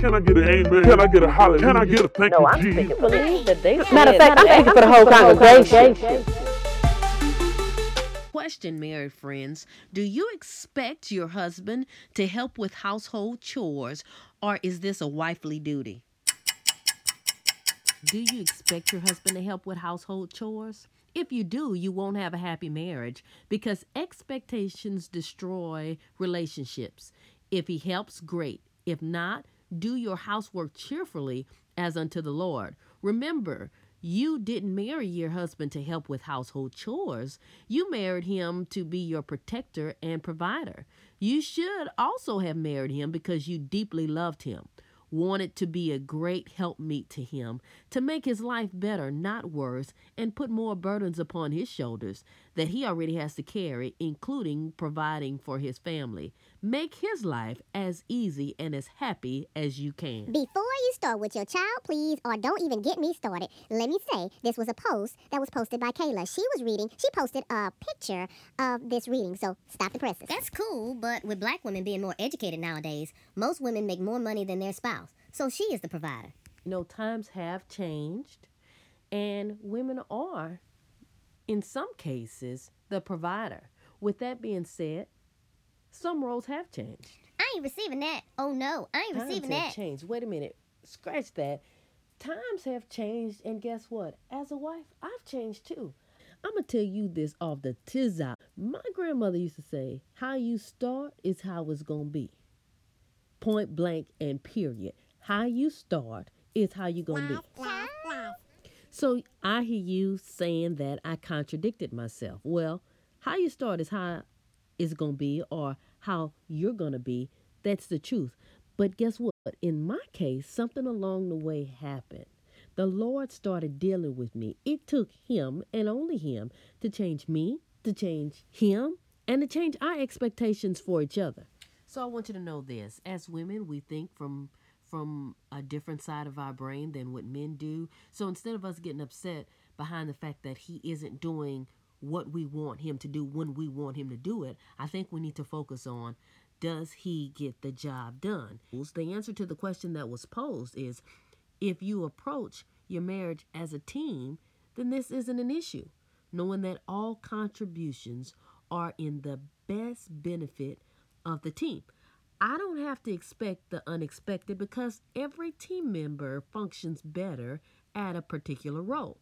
Can I get an amen? Can I get a hallelujah? Can I get a thank No, you, I'm Jesus? speaking for the that they Matter of fact, I'm speaking for the whole congregation. Question, married friends Do you expect your husband to help with household chores, or is this a wifely duty? Do you expect your husband to help with household chores? If you do, you won't have a happy marriage because expectations destroy relationships. If he helps, great. If not, do your housework cheerfully as unto the Lord. Remember, you didn't marry your husband to help with household chores. You married him to be your protector and provider. You should also have married him because you deeply loved him wanted to be a great helpmeet to him, to make his life better, not worse, and put more burdens upon his shoulders that he already has to carry, including providing for his family. Make his life as easy and as happy as you can. Before you start with your child, please, or don't even get me started, let me say this was a post that was posted by Kayla. She was reading, she posted a picture of this reading, so stop the presses. That's cool, but with black women being more educated nowadays, most women make more money than their spouse. So she is the provider. Know, times have changed, and women are, in some cases, the provider. With that being said, some roles have changed. I ain't receiving that. Oh no, I ain't Times receiving have that. changed. Wait a minute. Scratch that. Times have changed, and guess what? As a wife, I've changed too. I'm gonna tell you this off the tiz. My grandmother used to say, "How you start is how it's gonna be." Point blank and period. How you start is how you gonna be. So I hear you saying that I contradicted myself. Well, how you start is how it's going to be or how you're going to be. That's the truth. But guess what? In my case, something along the way happened. The Lord started dealing with me. It took Him and only Him to change me, to change Him, and to change our expectations for each other. So I want you to know this. As women, we think from from a different side of our brain than what men do. So instead of us getting upset behind the fact that he isn't doing what we want him to do when we want him to do it, I think we need to focus on does he get the job done? The answer to the question that was posed is if you approach your marriage as a team, then this isn't an issue, knowing that all contributions are in the best benefit of the team. I don't have to expect the unexpected because every team member functions better at a particular role.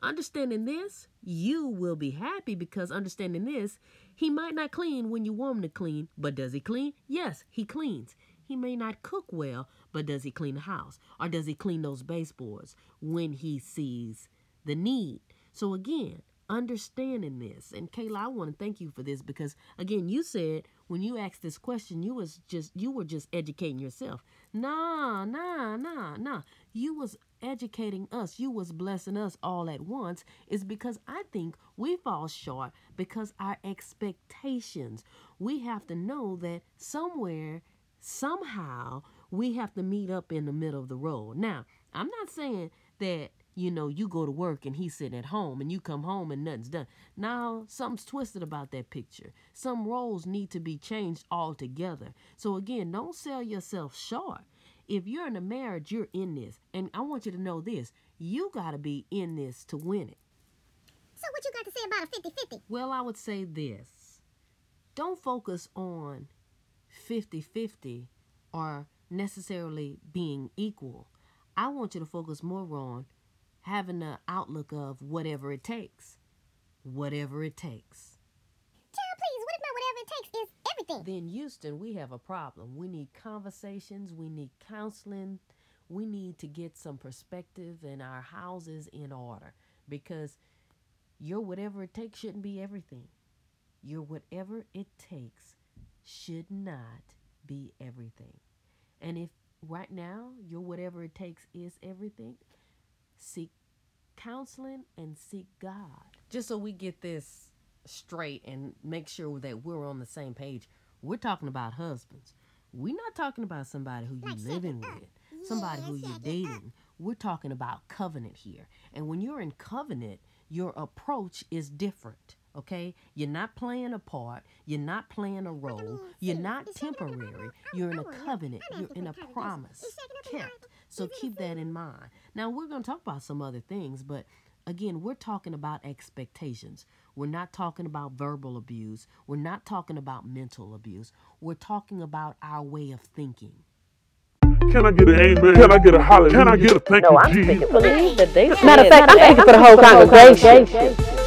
Understanding this, you will be happy because understanding this, he might not clean when you want him to clean, but does he clean? Yes, he cleans. He may not cook well, but does he clean the house? Or does he clean those baseboards when he sees the need? So again, understanding this and kayla i want to thank you for this because again you said when you asked this question you was just you were just educating yourself. Nah nah nah nah. You was educating us. You was blessing us all at once. Is because i think we fall short because our expectations. We have to know that somewhere somehow we have to meet up in the middle of the road. Now i'm not saying that you know, you go to work and he's sitting at home and you come home and nothing's done. Now, something's twisted about that picture. Some roles need to be changed altogether. So, again, don't sell yourself short. If you're in a marriage, you're in this. And I want you to know this you got to be in this to win it. So what you got to say about a 50-50? Well, I would say this don't focus on 50 50 or necessarily being equal. I want you to focus more on having the outlook of whatever it takes. Whatever it takes. Child, please, what if not whatever it takes is everything? Then, Houston, we have a problem. We need conversations, we need counseling, we need to get some perspective in our houses in order because your whatever it takes shouldn't be everything. Your whatever it takes should not be everything. And if right now your whatever it takes is everything, seek counseling and seek God. Just so we get this straight and make sure that we're on the same page. We're talking about husbands. We're not talking about somebody who you're Like living shake it with, somebody who you're shake it up. dating. We're talking about covenant here. And when you're in covenant, your approach is different. Okay? You're not playing a part. You're not playing a role. You're not temporary. You're in a covenant. You're in a promise kept. So keep that in mind. Now, we're going to talk about some other things, but again, we're talking about expectations. We're not talking about verbal abuse. We're not talking about mental abuse. We're talking about our way of thinking. Can I get an amen? Can I get a hallelujah? Can I get a thank No, you, I'm Jesus? speaking for that they Matter of fact, I'm speaking for the whole congregation.